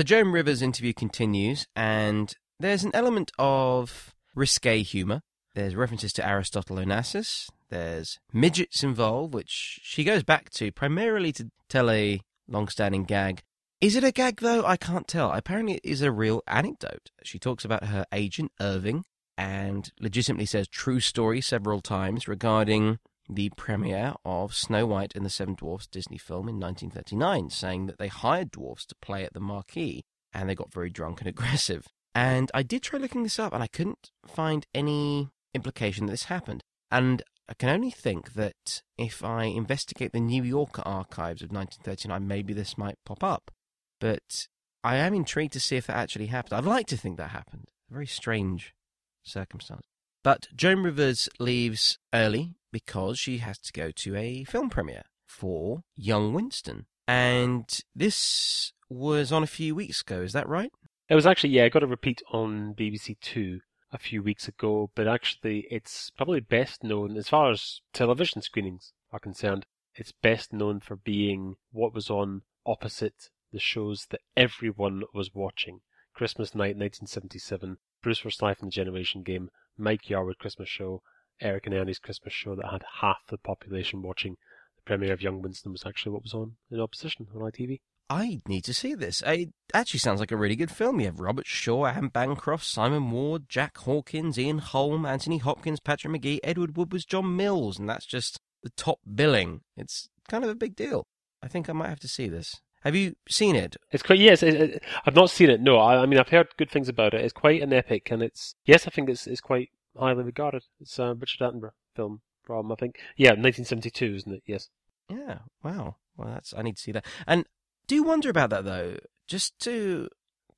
The Joan Rivers interview continues, and there's an element of risque humour. There's references to Aristotle Onassis. There's midgets involved, which she goes back to primarily to tell a long-standing gag. Is it a gag though? I can't tell. Apparently, it is a real anecdote. She talks about her agent Irving and legitimately says true story several times regarding the premiere of Snow White and the Seven Dwarfs Disney film in 1939, saying that they hired dwarfs to play at the marquee and they got very drunk and aggressive. And I did try looking this up and I couldn't find any implication that this happened. And I can only think that if I investigate the New Yorker archives of 1939, maybe this might pop up. But I am intrigued to see if that actually happened. I'd like to think that happened. A very strange circumstance. But Joan Rivers leaves early because she has to go to a film premiere for Young Winston. And this was on a few weeks ago, is that right? It was actually, yeah, I got a repeat on BBC Two a few weeks ago, but actually it's probably best known as far as television screenings are concerned. It's best known for being what was on opposite the shows that everyone was watching. Christmas Night 1977, Bruce Forsyth and the Generation Game, Mike Yarwood Christmas Show, Eric and Ernie's Christmas Show that had half the population watching. The premiere of Young Winston was actually what was on in opposition on ITV. I need to see this. It actually sounds like a really good film. You have Robert Shaw, Anne Bancroft, Simon Ward, Jack Hawkins, Ian Holm, Anthony Hopkins, Patrick Magee, Edward Woodward John Mills, and that's just the top billing. It's kind of a big deal. I think I might have to see this. Have you seen it? It's quite yes. It, it, I've not seen it. No, I, I, mean I've heard good things about it. It's quite an epic, and it's yes, I think it's it's quite highly regarded. It's a Richard Attenborough film from I think yeah, 1972, isn't it? Yes. Yeah. Wow. Well, that's I need to see that. And do wonder about that though. Just to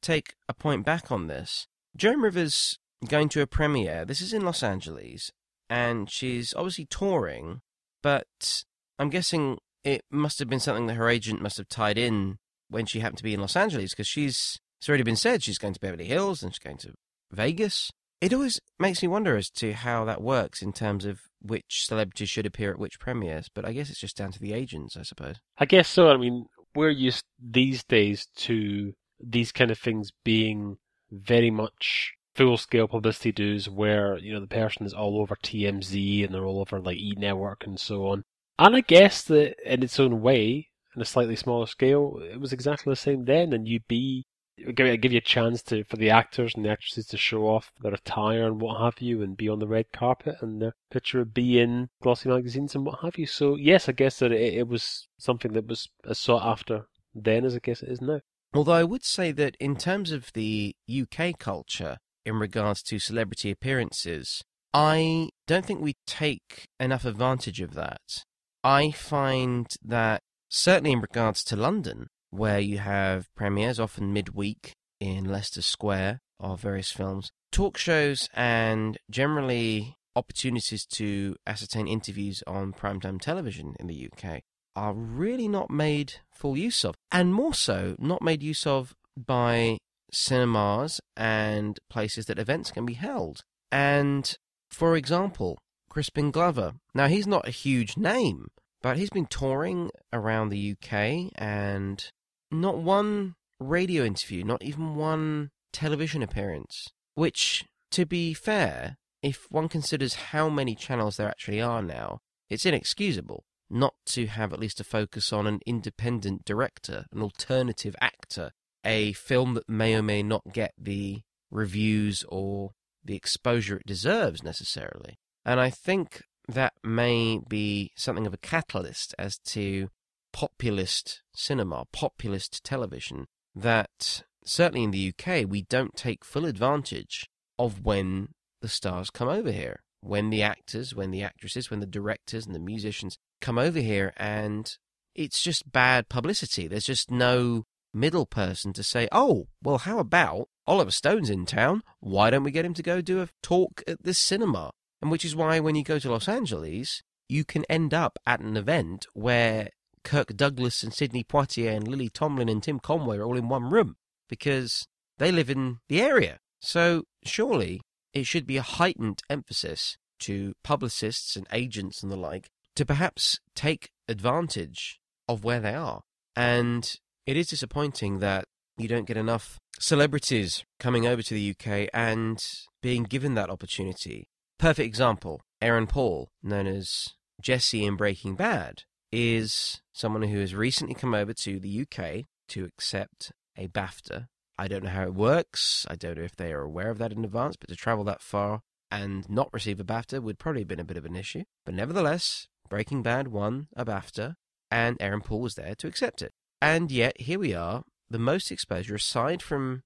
take a point back on this, Joan Rivers going to a premiere. This is in Los Angeles, and she's obviously touring, but I'm guessing it must have been something that her agent must have tied in when she happened to be in Los Angeles because she's it's already been said she's going to Beverly Hills and she's going to Vegas. It always makes me wonder as to how that works in terms of which celebrities should appear at which premieres, but I guess it's just down to the agents, I suppose. I guess so. I mean, we're used these days to these kind of things being very much full scale publicity do's where, you know, the person is all over TMZ and they're all over like E Network and so on. And I guess that in its own way, on a slightly smaller scale, it was exactly the same then and you'd be give, give you a chance to for the actors and the actresses to show off their attire and what have you, and be on the red carpet, and their picture would be in glossy magazines and what have you. So yes, I guess that it, it was something that was as sought after then as I guess it is now. Although I would say that in terms of the UK culture in regards to celebrity appearances, I don't think we take enough advantage of that. I find that certainly in regards to London, where you have premieres often midweek in Leicester Square of various films, talk shows, and generally opportunities to ascertain interviews on primetime television in the UK are really not made full use of, and more so, not made use of by cinemas and places that events can be held. And for example, Crispin Glover. Now, he's not a huge name, but he's been touring around the UK and not one radio interview, not even one television appearance. Which, to be fair, if one considers how many channels there actually are now, it's inexcusable not to have at least a focus on an independent director, an alternative actor, a film that may or may not get the reviews or the exposure it deserves necessarily. And I think that may be something of a catalyst as to populist cinema, populist television, that certainly in the UK we don't take full advantage of when the stars come over here. When the actors, when the actresses, when the directors and the musicians come over here, and it's just bad publicity. There's just no middle person to say, oh, well, how about Oliver Stone's in town? Why don't we get him to go do a talk at this cinema? And which is why when you go to Los Angeles, you can end up at an event where Kirk Douglas and Sidney Poitier and Lily Tomlin and Tim Conway are all in one room because they live in the area. So surely it should be a heightened emphasis to publicists and agents and the like to perhaps take advantage of where they are. And it is disappointing that you don't get enough celebrities coming over to the UK and being given that opportunity. Perfect example Aaron Paul, known as Jesse in Breaking Bad, is someone who has recently come over to the UK to accept a BAFTA. I don't know how it works. I don't know if they are aware of that in advance, but to travel that far and not receive a BAFTA would probably have been a bit of an issue. But nevertheless, Breaking Bad won a BAFTA, and Aaron Paul was there to accept it. And yet, here we are, the most exposure, aside from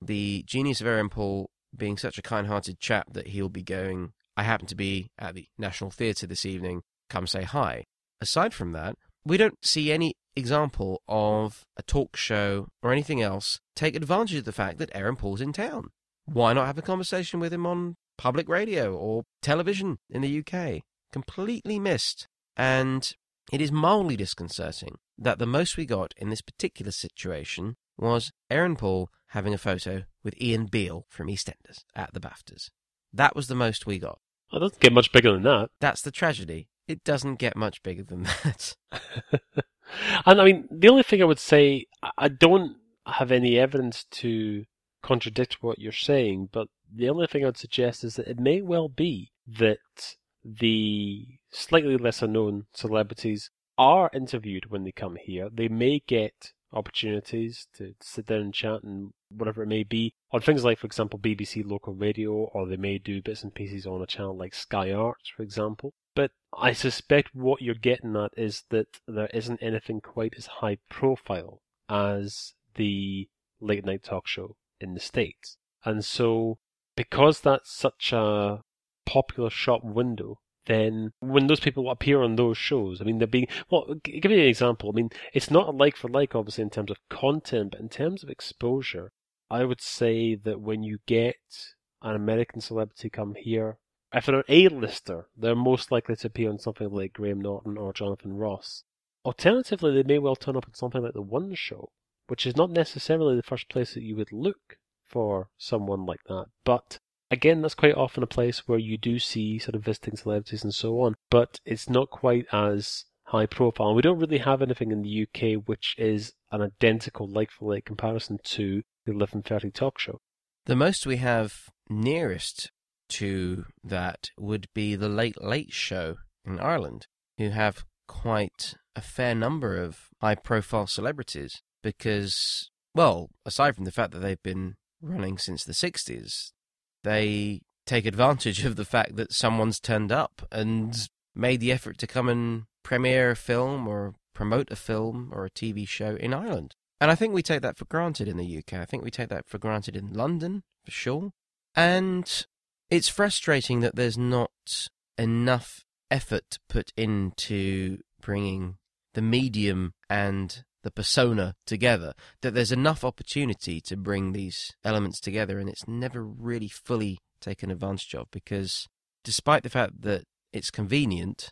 the genius of Aaron Paul being such a kind hearted chap that he'll be going, I happen to be at the National Theatre this evening, come say hi. Aside from that, we don't see any example of a talk show or anything else take advantage of the fact that Aaron Paul's in town. Why not have a conversation with him on public radio or television in the UK? Completely missed. And it is mildly disconcerting that the most we got in this particular situation was Aaron Paul having a photo with Ian Beale from EastEnders at the BAFTAs. That was the most we got. It doesn't get much bigger than that. That's the tragedy. It doesn't get much bigger than that. and I mean, the only thing I would say, I don't have any evidence to contradict what you're saying, but the only thing I would suggest is that it may well be that the slightly lesser known celebrities are interviewed when they come here. They may get opportunities to sit down and chat and whatever it may be on things like, for example, BBC local radio, or they may do bits and pieces on a channel like Sky Arts, for example. But I suspect what you're getting at is that there isn't anything quite as high profile as the late night talk show in the States. And so, because that's such a popular shop window, then when those people appear on those shows, I mean, they're being, well, give me an example. I mean, it's not like for like, obviously, in terms of content, but in terms of exposure, I would say that when you get an American celebrity come here, if they're A-lister, they're most likely to appear on something like Graham Norton or Jonathan Ross. Alternatively, they may well turn up on something like The One Show, which is not necessarily the first place that you would look for someone like that, but Again, that's quite often a place where you do see sort of visiting celebrities and so on, but it's not quite as high profile. We don't really have anything in the UK which is an identical like for like comparison to the 11:30 talk show. The most we have nearest to that would be the Late Late Show in Ireland, who have quite a fair number of high profile celebrities because, well, aside from the fact that they've been running since the 60s, they take advantage of the fact that someone's turned up and made the effort to come and premiere a film or promote a film or a TV show in Ireland. And I think we take that for granted in the UK. I think we take that for granted in London, for sure. And it's frustrating that there's not enough effort put into bringing the medium and the persona together, that there's enough opportunity to bring these elements together, and it's never really fully taken advantage of because, despite the fact that it's convenient,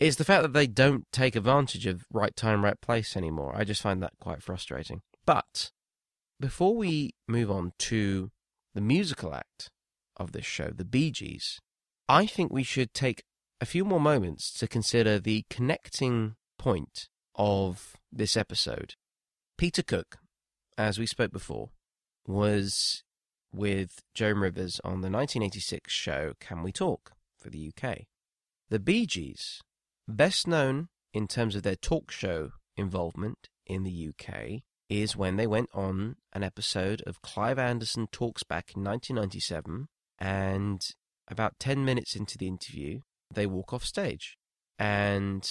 it's the fact that they don't take advantage of right time, right place anymore. I just find that quite frustrating. But before we move on to the musical act of this show, the Bee Gees, I think we should take a few more moments to consider the connecting point of this episode. Peter Cook, as we spoke before, was with Joan Rivers on the 1986 show Can We Talk for the UK. The Bee Gees, best known in terms of their talk show involvement in the UK, is when they went on an episode of Clive Anderson Talks back in 1997, and about 10 minutes into the interview, they walk off stage. And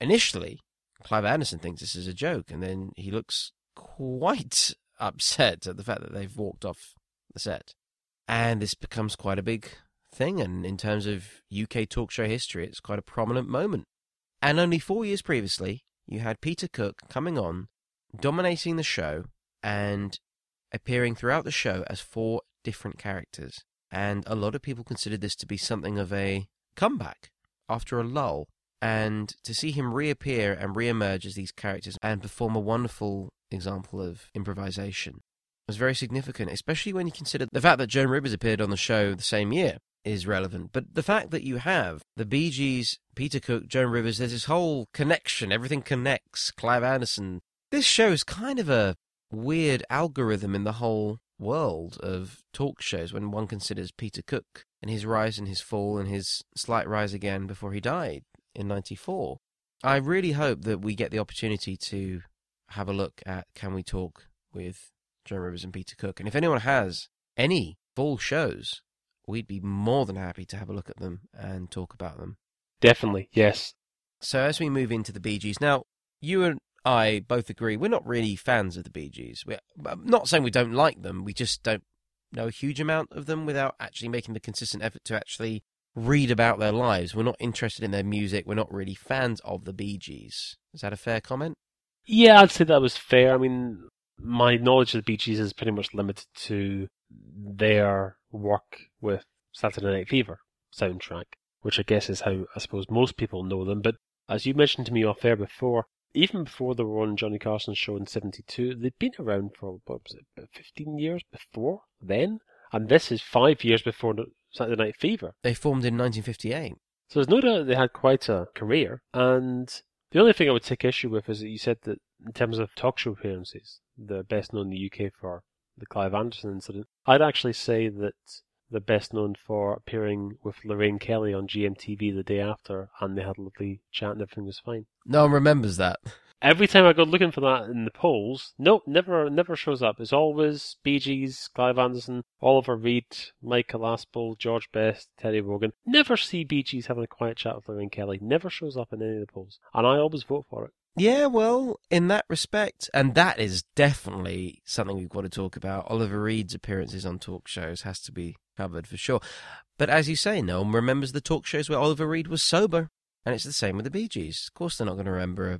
initially, Clive Anderson thinks this is a joke, and then he looks quite upset at the fact that they've walked off the set. And this becomes quite a big thing, and in terms of UK talk show history, it's quite a prominent moment. And only four years previously, you had Peter Cook coming on, dominating the show, and appearing throughout the show as four different characters. And a lot of people considered this to be something of a comeback after a lull and to see him reappear and reemerge as these characters and perform a wonderful example of improvisation was very significant, especially when you consider the fact that Joan Rivers appeared on the show the same year is relevant. But the fact that you have the Bee Gees, Peter Cook, Joan Rivers, there's this whole connection, everything connects, Clive Anderson. This show is kind of a weird algorithm in the whole world of talk shows when one considers Peter Cook and his rise and his fall and his slight rise again before he died in 94. I really hope that we get the opportunity to have a look at Can We Talk with Joan Rivers and Peter Cook. And if anyone has any full shows, we'd be more than happy to have a look at them and talk about them. Definitely, yes. So as we move into the Bee Gees, now you and I both agree we're not really fans of the Bee Gees. We're I'm not saying we don't like them, we just don't know a huge amount of them without actually making the consistent effort to actually read about their lives. We're not interested in their music. We're not really fans of the Bee Gees. Is that a fair comment? Yeah, I'd say that was fair. I mean, my knowledge of the Bee Gees is pretty much limited to their work with Saturday Night Fever soundtrack, which I guess is how I suppose most people know them. But as you mentioned to me off air before, even before they were on Johnny Carson's show in '72, they'd been around for what was it, 15 years before then, and this is five years before Saturday Night Fever. They formed in 1958. So there's no doubt they had quite a career, and the only thing I would take issue with is that you said that in terms of talk show appearances, they're best known in the UK for the Clive Anderson incident. I'd actually say that they're best known for appearing with Lorraine Kelly on GMTV the day after, and they had a lovely chat and everything was fine. No one remembers that. Every time I go looking for that in the polls, nope, never, never shows up. It's always Bee Gees, Clive Anderson, Oliver Reed, Michael Aspel, George Best, Terry Wogan. Never see Bee Gees having a quiet chat with Lorraine Kelly. Never shows up in any of the polls, and I always vote for it. Yeah, well, in that respect, and that is definitely something we've got to talk about. Oliver Reed's appearances on talk shows has to be covered for sure. But as you say, no one remembers the talk shows where Oliver Reed was sober. And it's the same with the Bee Gees. Of course, they're not going to remember a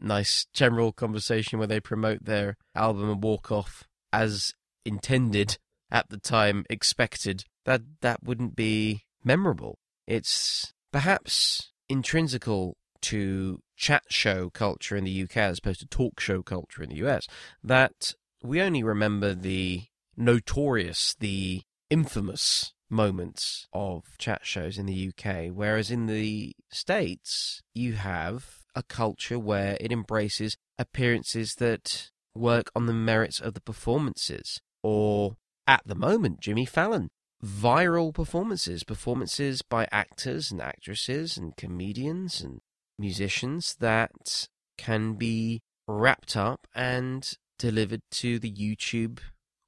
nice general conversation where they promote their album and walk off as intended at the time expected. That that wouldn't be memorable. It's perhaps intrinsical to chat show culture in the UK as opposed to talk show culture in the US that we only remember the notorious, the infamous moments of chat shows in the UK, whereas in the States, you have a culture where it embraces appearances that work on the merits of the performances, or at the moment, Jimmy Fallon. Viral performances, performances by actors and actresses and comedians and musicians that can be wrapped up and delivered to the YouTube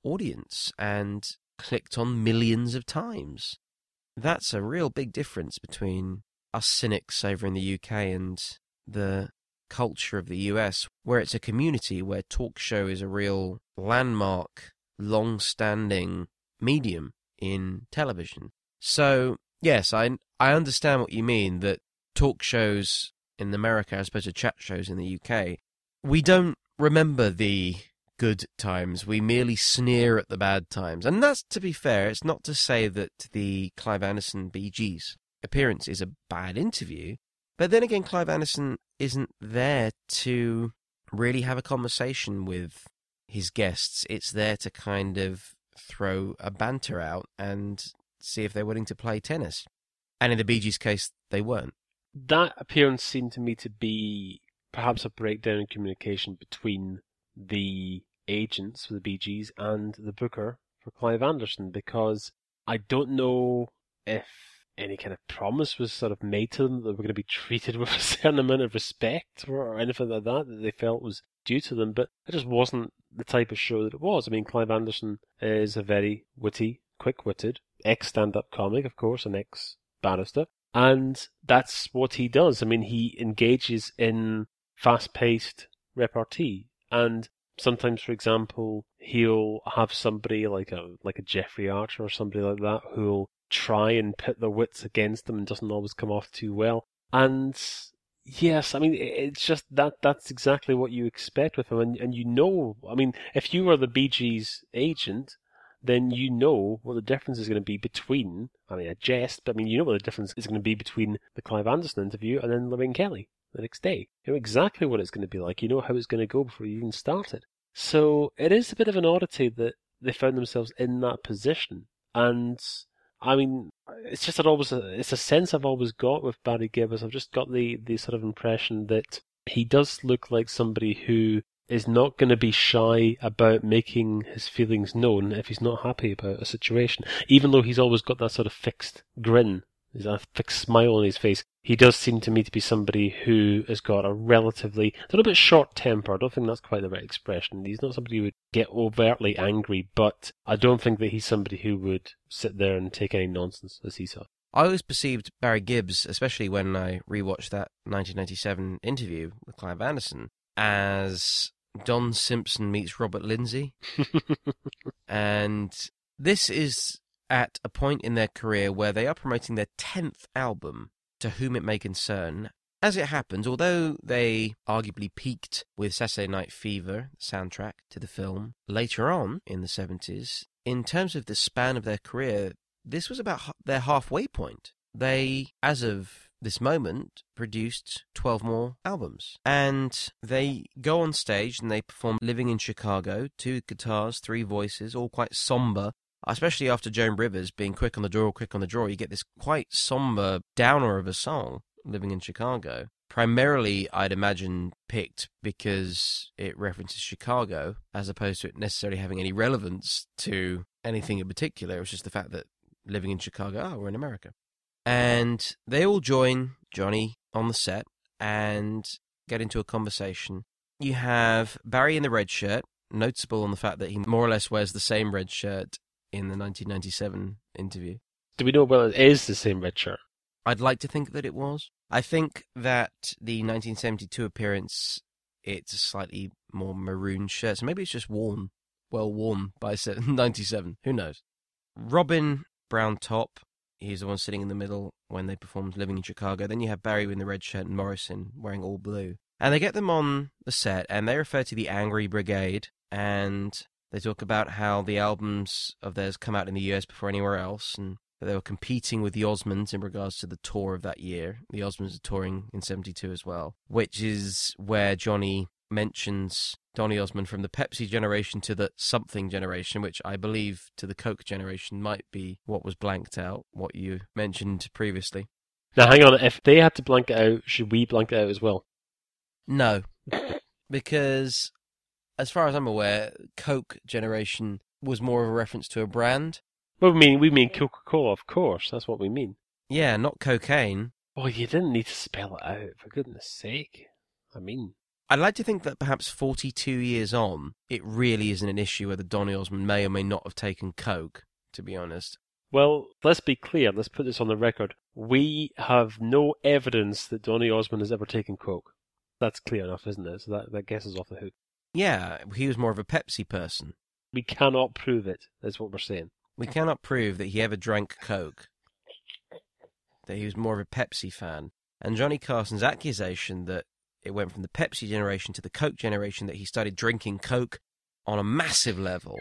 audience and clicked on millions of times. That's a real big difference between us cynics over in the UK and the culture of the US, where it's a community where talk show is a real landmark, long standing medium in television. So, yes, I, I understand what you mean that talk shows in America as opposed to chat shows in the UK, we don't remember the good times. We merely sneer at the bad times. And that's, to be fair, it's not to say that the Clive Anderson Bee Gees' appearance is a bad interview. But then again, Clive Anderson isn't there to really have a conversation with his guests. It's there to kind of throw a banter out and see if they're willing to play tennis. And in the Gees case, they weren't. That appearance seemed to me to be perhaps a breakdown in communication between the agents for the Gees and the booker for Clive Anderson because I don't know if any kind of promise was sort of made to them that they were going to be treated with a certain amount of respect or anything like that that they felt was due to them, but it just wasn't the type of show that it was. I mean, Clive Anderson is a very witty, quick-witted, ex-stand-up comic, of course, an ex-barrister, and that's what he does. I mean, he engages in fast-paced repartee, and sometimes, for example, he'll have somebody like a like a Jeffrey Archer or somebody like that who'll try and pit their wits against them and doesn't always come off too well. And yes, I mean it's just that that's exactly what you expect with him, and and you know, I mean, if you were the Bee Gees agent, then you know what the difference is going to be between. I mean, a jest, but I mean, you know what the difference is going to be between the Clive Anderson interview and then Lorraine Kelly the next day. You know exactly what it's going to be like. You know how it's going to go before you even started. So it is a bit of an oddity that they found themselves in that position. And I mean, it's just that always it's a sense I've always got with Barry Gibbons. I've just got the the sort of impression that he does look like somebody who is not going to be shy about making his feelings known if he's not happy about a situation. Even though he's always got that sort of fixed grin, a fixed smile on his face. He does seem to me to be somebody who has got a relatively, a little bit short temper. I don't think that's quite the right expression. He's not somebody who would get overtly angry, but I don't think that he's somebody who would sit there and take any nonsense as he saw. I always perceived Barry Gibbs, especially when I rewatched that 1997 interview with Clive Anderson, as Don Simpson meets Robert Lindsay. and this is at a point in their career where they are promoting their 10th album, To Whom It May Concern. As it happens, although they arguably peaked with Saturday Night Fever, soundtrack to the film, later on in the 70s, in terms of the span of their career, this was about their halfway point. They, as of this moment, produced 12 more albums. And they go on stage and they perform Living in Chicago, two guitars, three voices, all quite somber. Especially after Joan Rivers being quick on the draw, quick on the draw, you get this quite somber downer of a song, Living in Chicago. Primarily, I'd imagine picked because it references Chicago, as opposed to it necessarily having any relevance to anything in particular. It was just the fact that living in Chicago. Oh, we're in America. And they all join Johnny on the set and get into a conversation. You have Barry in the red shirt, noticeable on the fact that he more or less wears the same red shirt in the 1997 interview. Do we know whether it is the same red shirt? I'd like to think that it was. I think that the 1972 appearance, it's a slightly more maroon shirt, so maybe it's just worn, well worn by 97. Who knows? Robin brown top. He's the one sitting in the middle when they performed Living in Chicago. Then you have Barry in the red shirt and Maurice wearing all blue. And they get them on the set and they refer to the Angry Brigade and they talk about how the albums of theirs come out in the US before anywhere else and that they were competing with the Osmonds in regards to the tour of that year. The Osmonds are touring in 72 as well, which is where Johnny mentions Donny Osmond from the Pepsi generation to the something generation, which I believe to the Coke generation might be what was blanked out, what you mentioned previously. Now, hang on. If they had to blank it out, should we blank it out as well? No, because as far as I'm aware, Coke generation was more of a reference to a brand. Well, we mean we mean Coca Cola, of course. That's what we mean. Yeah, not cocaine. Oh, you didn't need to spell it out, for goodness sake. I mean, I'd like to think that perhaps 42 years on, it really isn't an issue whether Donny Osmond may or may not have taken coke, to be honest. Well, let's be clear. Let's put this on the record. We have no evidence that Donny Osmond has ever taken coke. That's clear enough, isn't it? So that, that gets us off the hook. Yeah, he was more of a Pepsi person. We cannot prove it, is what we're saying. We cannot prove that he ever drank coke. That he was more of a Pepsi fan. And Johnny Carson's accusation that it went from the Pepsi generation to the Coke generation that he started drinking Coke on a massive level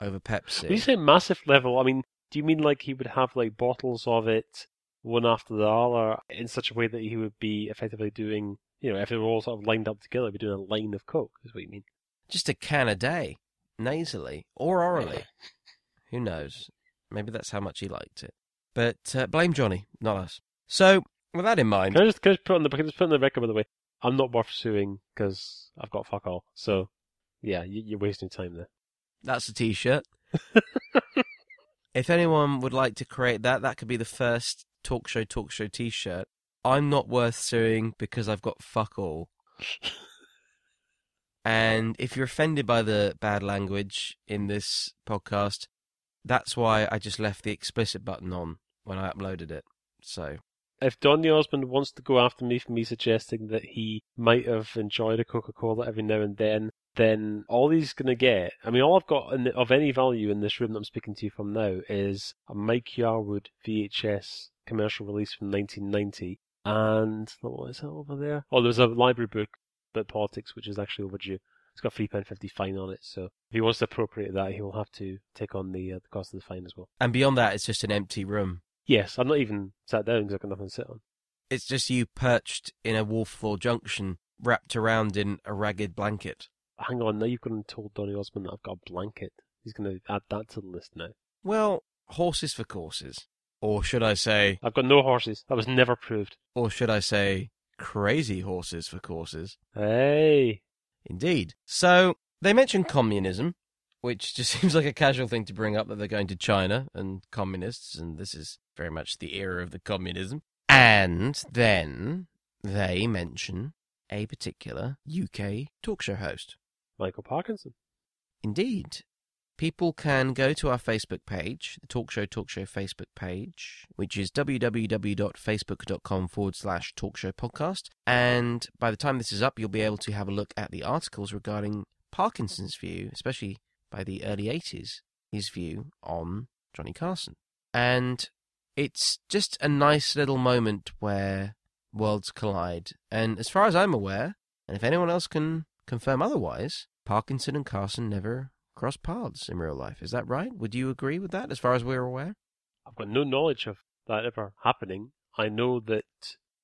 over Pepsi. When you say massive level, I mean, do you mean like he would have like bottles of it one after the other in such a way that he would be effectively doing, you know, if they were all sort of lined up together, we'd be doing a line of Coke, is what you mean? Just a can a day, nasally or orally. Who knows? Maybe that's how much he liked it. But uh, blame Johnny, not us. So, with that in mind, can I just, can I just put on the can I just put on the record by the way? I'm not worth suing because I've got fuck all. So, yeah, you, are wasting time there. That's a t-shirt. if anyone would like to create that, that could be the first talk show talk show t-shirt. I'm not worth suing because I've got fuck all. and if you're offended by the bad language in this podcast, that's why I just left the explicit button on when I uploaded it. So if Donny Osmond wants to go after me for me suggesting that he might have enjoyed a Coca Cola every now and then, then all he's going to get, I mean, all I've got in, of any value in this room that I'm speaking to you from now is a Mike Yarwood VHS commercial release from 1990. And what is that over there? Oh, there's a library book about politics, which is actually overdue. It's got three pound fifty fine on it, so if he wants to appropriate that, he'll have to take on the uh, the cost of the fine as well. And beyond that, it's just an empty room. Yes, I'm not even sat down because I've got nothing to sit on. It's just you perched in a wolf floor junction, wrapped around in a ragged blanket. Hang on, now you've gone and told Donny Osmond that I've got a blanket. He's going to add that to the list now. Well, horses for courses. Or should I say. I've got no horses. That was never proved. Or should I say crazy horses for courses? Hey. Indeed. So they mention communism, which just seems like a casual thing to bring up that they're going to China and communists, and this is very much the era of the communism. And then they mention a particular UK talk show host. Michael Parkinson. Indeed. People can go to our Facebook page, the Talk Show Talk Show Facebook page, which is www.facebook.com forward slash talk show podcast. And by the time this is up, you'll be able to have a look at the articles regarding Parkinson's view, especially by the early 80s, his view on Johnny Carson. And it's just a nice little moment where worlds collide. And as far as I'm aware, and if anyone else can confirm otherwise, Parkinson and Carson never cross paths in real life. Is that right? Would you agree with that, as far as we're aware? I've got no knowledge of that ever happening. I know that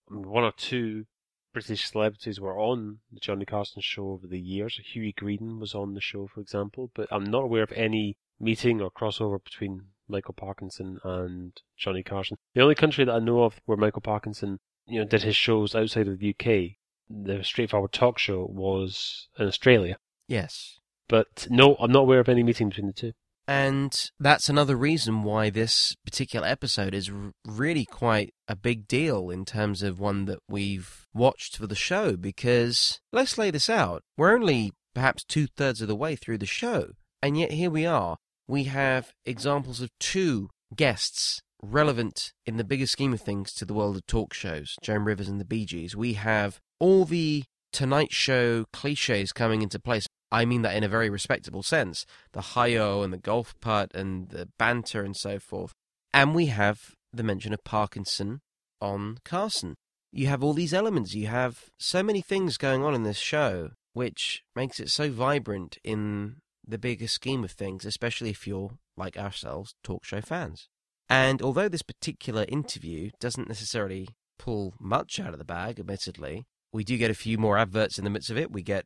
one or two British celebrities were on the Johnny Carson show over the years. Hughie Green was on the show, for example, but I'm not aware of any meeting or crossover between Michael Parkinson and Johnny Carson. The only country that I know of where Michael Parkinson, you know, did his shows outside of the UK, the Straightforward Talk Show was in Australia. Yes. But no, I'm not aware of any meeting between the two. And that's another reason why this particular episode is really quite a big deal in terms of one that we've watched for the show. Because let's lay this out. We're only perhaps two thirds of the way through the show. And yet here we are. We have examples of two guests relevant in the bigger scheme of things to the world of talk shows Joan Rivers and the Bee Gees. We have all the Tonight Show cliches coming into place. I mean that in a very respectable sense. The hi-yo and the golf putt and the banter and so forth. And we have the mention of Parkinson on Carson. You have all these elements. You have so many things going on in this show, which makes it so vibrant in the bigger scheme of things, especially if you're, like ourselves, talk show fans. And although this particular interview doesn't necessarily pull much out of the bag, admittedly, we do get a few more adverts in the midst of it. We get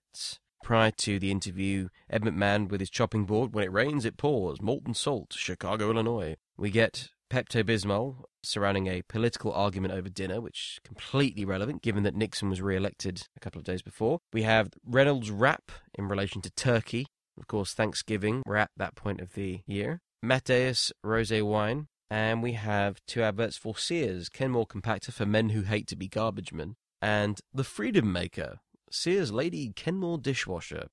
Prior to the interview, Ed McMahon with his chopping board, when it rains, it pours, Morton Salt, Chicago, Illinois. We get Pepto Bismol surrounding a political argument over dinner, which is completely relevant given that Nixon was re elected a couple of days before. We have Reynolds Wrap in relation to Turkey. Of course, Thanksgiving, we're at that point of the year. Mateus Rose Wine. And we have two adverts for Sears, Kenmore Compactor for men who hate to be garbage men, and The Freedom Maker, Sears Lady Kenmore dishwasher.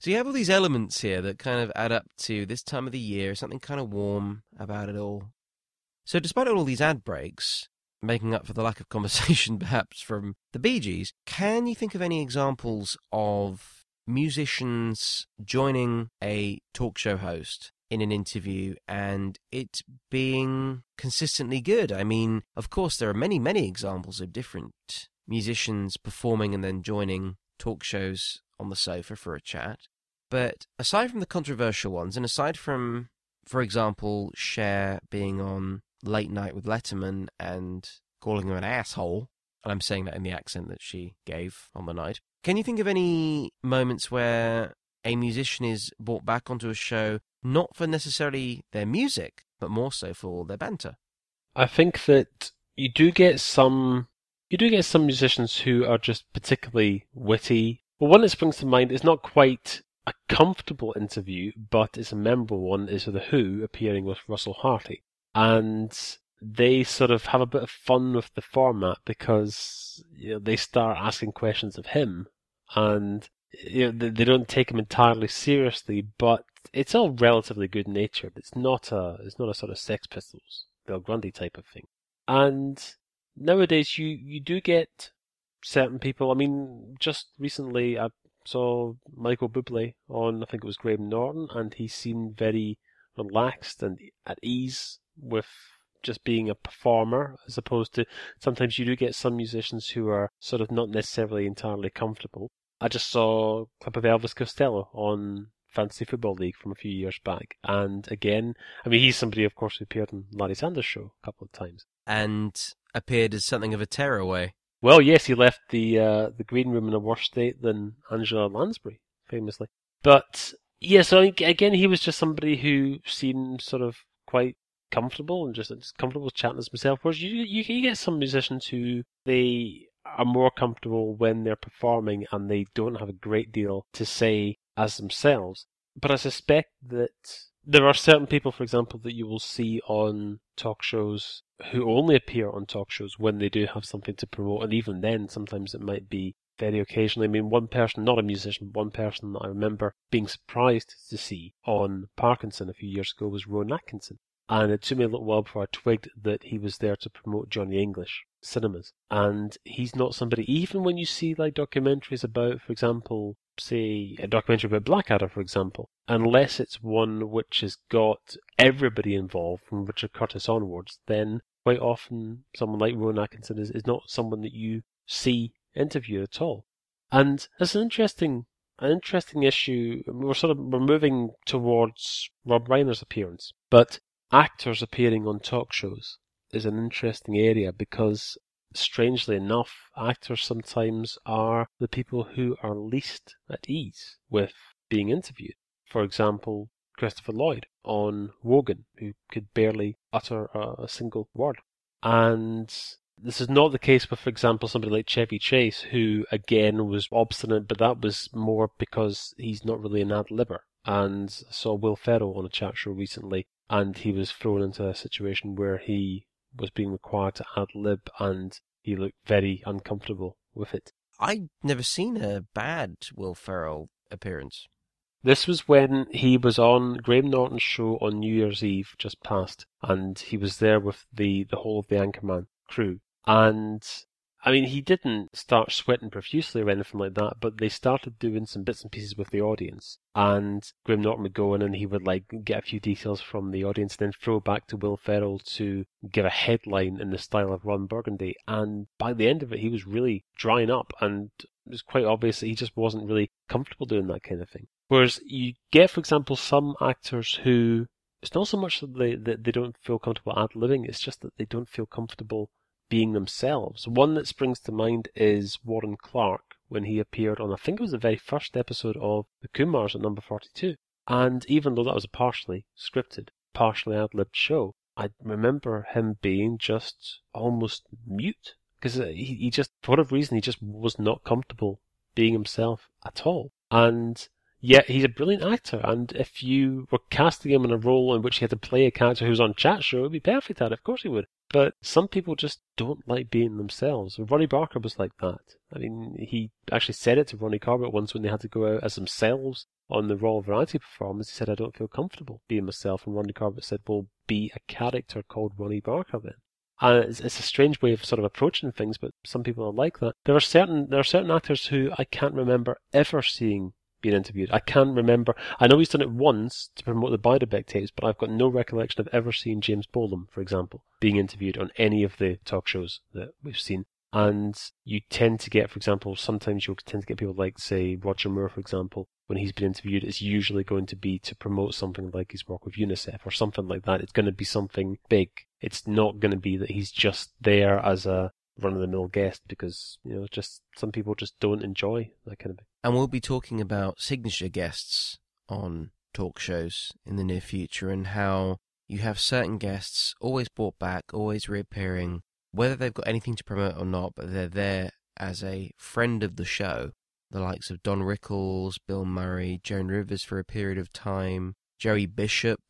So you have all these elements here that kind of add up to this time of the year, something kind of warm about it all. So despite all these ad breaks, making up for the lack of conversation perhaps from the Bee Gees, can you think of any examples of musicians joining a talk show host in an interview and it being consistently good? I mean, of course, there are many, many examples of different musicians performing and then joining talk shows on the sofa for a chat. But aside from the controversial ones, and aside from, for example, Cher being on Late Night with Letterman and calling him an asshole, and I'm saying that in the accent that she gave on the night, can you think of any moments where a musician is brought back onto a show not for necessarily their music, but more so for their banter? I think that you do get some you do get some musicians who are just particularly witty. Well, one that springs to mind is not quite a comfortable interview, but it's a memorable one. Is The Who appearing with Russell Harty, and they sort of have a bit of fun with the format because you know they start asking questions of him, and you know they, don't take him entirely seriously, but it's all relatively good natured. It's not a it's not a sort of Sex Pistols, Bill Grundy type of thing, and nowadays you you do get certain people. I mean, just recently I saw Michael Bublé on I think it was Graham Norton, and he seemed very relaxed and at ease with just being a performer, as opposed to sometimes you do get some musicians who are sort of not necessarily entirely comfortable. I just saw a clip of Elvis Costello on Fantasy Football League from a few years back, and again, I mean, he's somebody, of course, who appeared on Larry Sanders' show a couple of times. And appeared as something of a tearaway. Well, yes, he left the uh, the green room in a worse state than Angela Lansbury, famously. But yeah, so again, he was just somebody who seemed sort of quite comfortable and just, just comfortable chatting as himself. Whereas you, you you get some musicians who they are more comfortable when they're performing and they don't have a great deal to say as themselves. But I suspect that there are certain people, for example, that you will see on talk shows who only appear on talk shows when they do have something to promote, and even then, sometimes it might be very occasionally. I mean, one person, not a musician, one person that I remember being surprised to see on Parkinson a few years ago was Rowan Atkinson. And it took me a little while before I twigged that he was there to promote Johnny English cinemas. And he's not somebody, even when you see like documentaries about, for example, say a documentary about Blackadder, for example, unless it's one which has got everybody involved from Richard Curtis onwards, then quite often someone like Rowan Atkinson is, is not someone that you see interview at all. And it's an interesting an interesting issue. We're sort of we're moving towards Rob Reiner's appearance, but actors appearing on talk shows is an interesting area because, strangely enough, actors sometimes are the people who are least at ease with being interviewed. For example, Christopher Lloyd on Wogan, who could barely utter a, single word. And this is not the case with, for example, somebody like Chevy Chase, who again was obstinate, but that was more because he's not really an ad libber. And I saw Will Ferrell on a chat show recently, and he was thrown into a situation where he was being required to ad lib, and he looked very uncomfortable with it. I'd never seen a bad Will Ferrell appearance. This was when he was on Graham Norton's show on New Year's Eve just past, and he was there with the, the whole of the Anchorman crew. And I mean, he didn't start sweating profusely or anything like that, but they started doing some bits and pieces with the audience. And Graham Norton would go in and he would like get a few details from the audience, and then throw back to Will Ferrell to give a headline in the style of Ron Burgundy. And by the end of it, he was really drying up, and it was quite obvious that he just wasn't really comfortable doing that kind of thing. Whereas you get, for example, some actors who it's not so much that they that they don't feel comfortable ad libbing; it's just that they don't feel comfortable being themselves. One that springs to mind is Warren Clarke when he appeared on, I think it was the very first episode of The Kumars at number 42. And even though that was a partially scripted, partially ad libbed show, I remember him being just almost mute. Because uh, he, he just, for whatever reason, he just was not comfortable being himself at all. And yet he's a brilliant actor. And if you were casting him in a role in which he had to play a character who was on chat show, he'd be perfect at it. Of course he would. But some people just don't like being themselves. Ronnie Barker was like that. I mean, he actually said it to Ronnie Corbett once when they had to go out as themselves on the Royal Variety performance. He said, I don't feel comfortable being myself. And Ronnie Corbett said, well, be a character called Ronnie Barker then. And it's, it's a strange way of sort of approaching things, but some people are like that. There are certain, there are certain actors who I can't remember ever seeing being interviewed. I can't remember. I know he's done it once to promote the Beiderbecke tapes, but I've got no recollection of ever seeing James Bolam, for example, being interviewed on any of the talk shows that we've seen. And you tend to get, for example, sometimes you'll tend to get people like, say, Roger Moore, for example, when he's been interviewed, it's usually going to be to promote something like his work with UNICEF or something like that. It's going to be something big. It's not going to be that he's just there as a run of the mill guest because you know just some people just don't enjoy that kind of thing. And we'll be talking about signature guests on talk shows in the near future and how you have certain guests always brought back, always reappearing, whether they've got anything to promote or not, but they're there as a friend of the show. The likes of Don Rickles, Bill Murray, Joan Rivers for a period of time, Joey Bishop,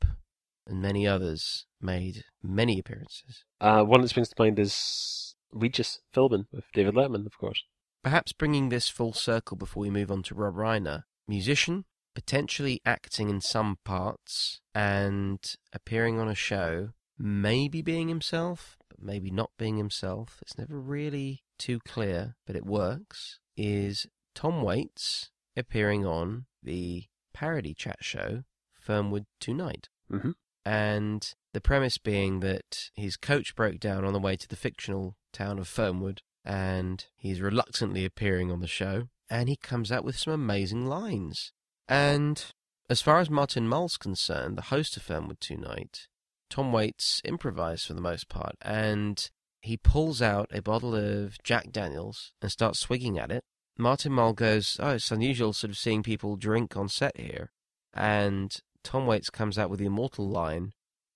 and many others made many appearances. Uh, one that springs to mind is Regis Philbin with David Letterman, of course. Perhaps bringing this full circle before we move on to Rob Reiner, musician, potentially acting in some parts, and appearing on a show, maybe being himself, but maybe not being himself. It's never really too clear, but it works. Is Tom Waits appearing on the parody chat show Fernwood Tonight? Mm-hmm. And the premise being that his coach broke down on the way to the fictional town of Fernwood, and he's reluctantly appearing on the show, and he comes out with some amazing lines. And as far as Martin Mull's concerned, the host of Fernwood Tonight, Tom Waits improvised for the most part, and he pulls out a bottle of Jack Daniels and starts swigging at it. Martin Mull goes, Oh, it's unusual sort of seeing people drink on set here. And Tom Waits comes out with the immortal line,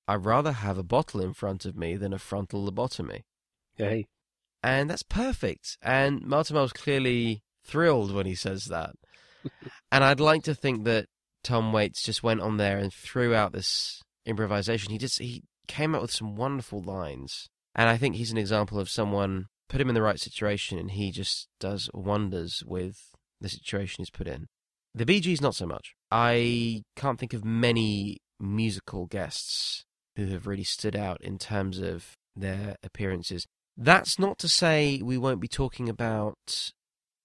I'd rather have a bottle in front of me than a frontal lobotomy. Hey. And that's perfect. And Martin was clearly thrilled when he says that. and I'd like to think that Tom Waits just went on there and threw out this improvisation. He just he came up with some wonderful lines. And I think he's an example of someone put him in the right situation and he just does wonders with the situation he's put in. The Gees, not so much. I can't think of many musical guests who have really stood out in terms of their appearances. That's not to say we won't be talking about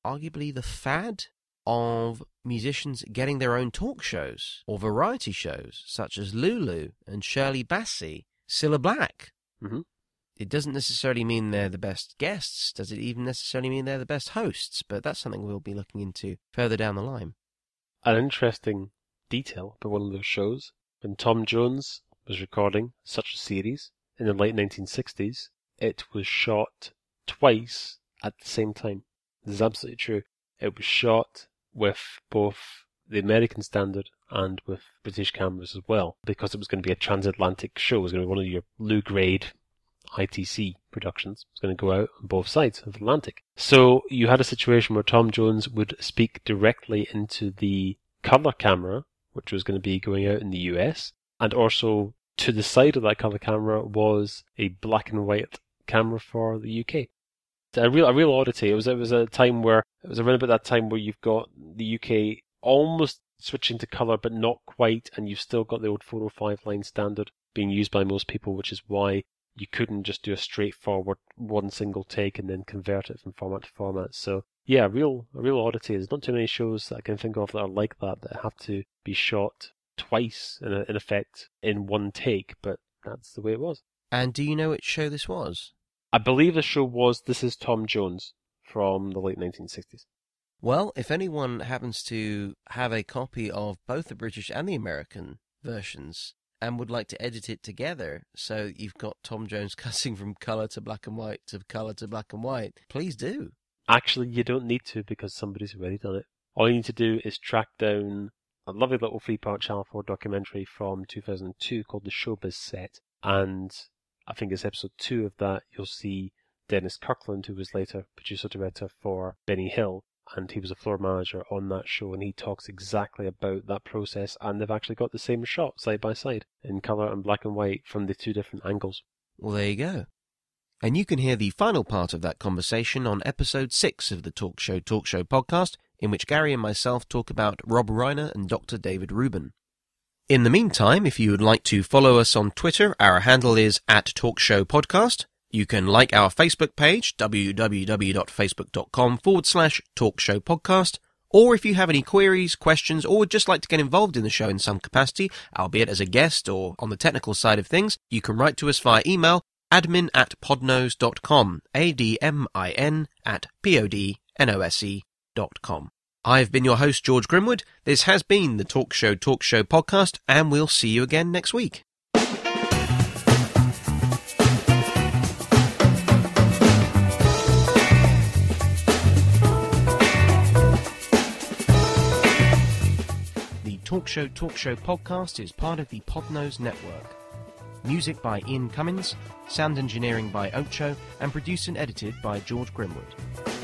arguably the fad of musicians getting their own talk shows or variety shows, such as Lulu and Shirley Bassey, Cilla Black. Mm-hmm. It doesn't necessarily mean they're the best guests. Does it even necessarily mean they're the best hosts? But that's something we'll be looking into further down the line. An interesting detail about one of those shows when Tom Jones was recording such a series in the late 1960s, it was shot twice at the same time. This is absolutely true. It was shot with both the American standard and with British cameras as well, because it was going to be a transatlantic show. It was going to be one of your Lew Grade ITC productions. It was going to go out on both sides of the Atlantic. So you had a situation where Tom Jones would speak directly into the color camera, which was going to be going out in the US, and also to the side of that color camera was a black and white camera for the UK. A real, a real oddity. It was, it was a time where it was around about that time where you've got the UK almost switching to color, but not quite, and you've still got the old 405 line standard being used by most people, which is why you couldn't just do a straightforward one single take and then convert it from format to format. So yeah, a real a real oddity. There's not too many shows that I can think of that are like that that have to be shot twice in, a, in effect in one take, but that's the way it was. And do you know which show this was? I believe the show was This Is Tom Jones from the late 1960s. Well, if anyone happens to have a copy of both the British and the American versions and would like to edit it together so you've got Tom Jones cussing from colour to black and white to colour to black and white, please do. Actually, you don't need to because somebody's already done it. All you need to do is track down a lovely little three part Channel 4 documentary from 2002 called The Showbiz Set. And I think it's episode two of that. You'll see Dennis Kirkland, who was later producer director for Benny Hill, and he was a floor manager on that show, and he talks exactly about that process. And they've actually got the same shot side by side in color and black and white from the two different angles. Well, there you go. And you can hear the final part of that conversation on episode 6 of the Talk Show Talk Show podcast, in which Gary and myself talk about Rob Reiner and Dr. David Reuben. In the meantime, if you would like to follow us on Twitter, our handle is at Talk Show Podcast. You can like our Facebook page, www.facebook.com forward slash Talk Show Podcast. Or if you have any queries, questions, or would just like to get involved in the show in some capacity, albeit as a guest or on the technical side of things, you can write to us via email admin at podnose.com, A-D-M-I-N at P-O-D-N-O-S-E I've been your host, George Grimwood. This has been the Talk Show Talk Show podcast, and we'll see you again next week. The Talk Show Talk Show podcast is part of the Podnose Network. Music by Ian Cummins, sound engineering by Ocho, and produced and edited by George Grimwood.